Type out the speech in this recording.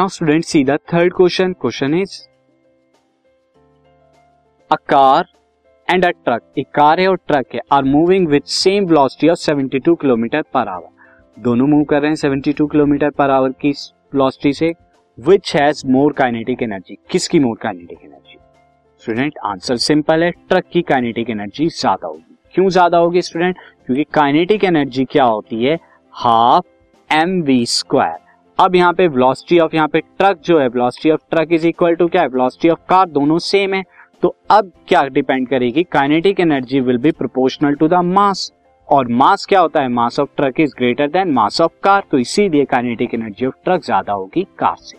Now student see the third question question is a car and a truck एक car है और truck है are moving with same velocity of 72 kilometre per hour दोनों move कर रहे हैं 72 kilometre per our की velocity से which has more kinetic energy किसकी more kinetic energy student answer simple है. ट्रक की काइनेटिक एनर्जी ज़्यादा होगी। क्यों ज़्यादा होगी स्टूडेंट क्योंकि काइनेटिक एनर्जी क्या होती है? हाफ़ एम वी स्क्वायर अब यहाँ पे वेलोसिटी ऑफ़ यहाँ पे ट्रक जो है velocity of truck is equal to क्या है? वेलोसिटी ऑफ़ कार दोनों सेम है। तो अब क्या डिपेंड करेगी? Kinetic energy will be proportional to the mass और मास क्या होता है? Mass of truck is greater than mass of car तो इसीलिए काइनेटिक एनर्जी ऑफ़ ट्रक ज़्यादा होगी कार से।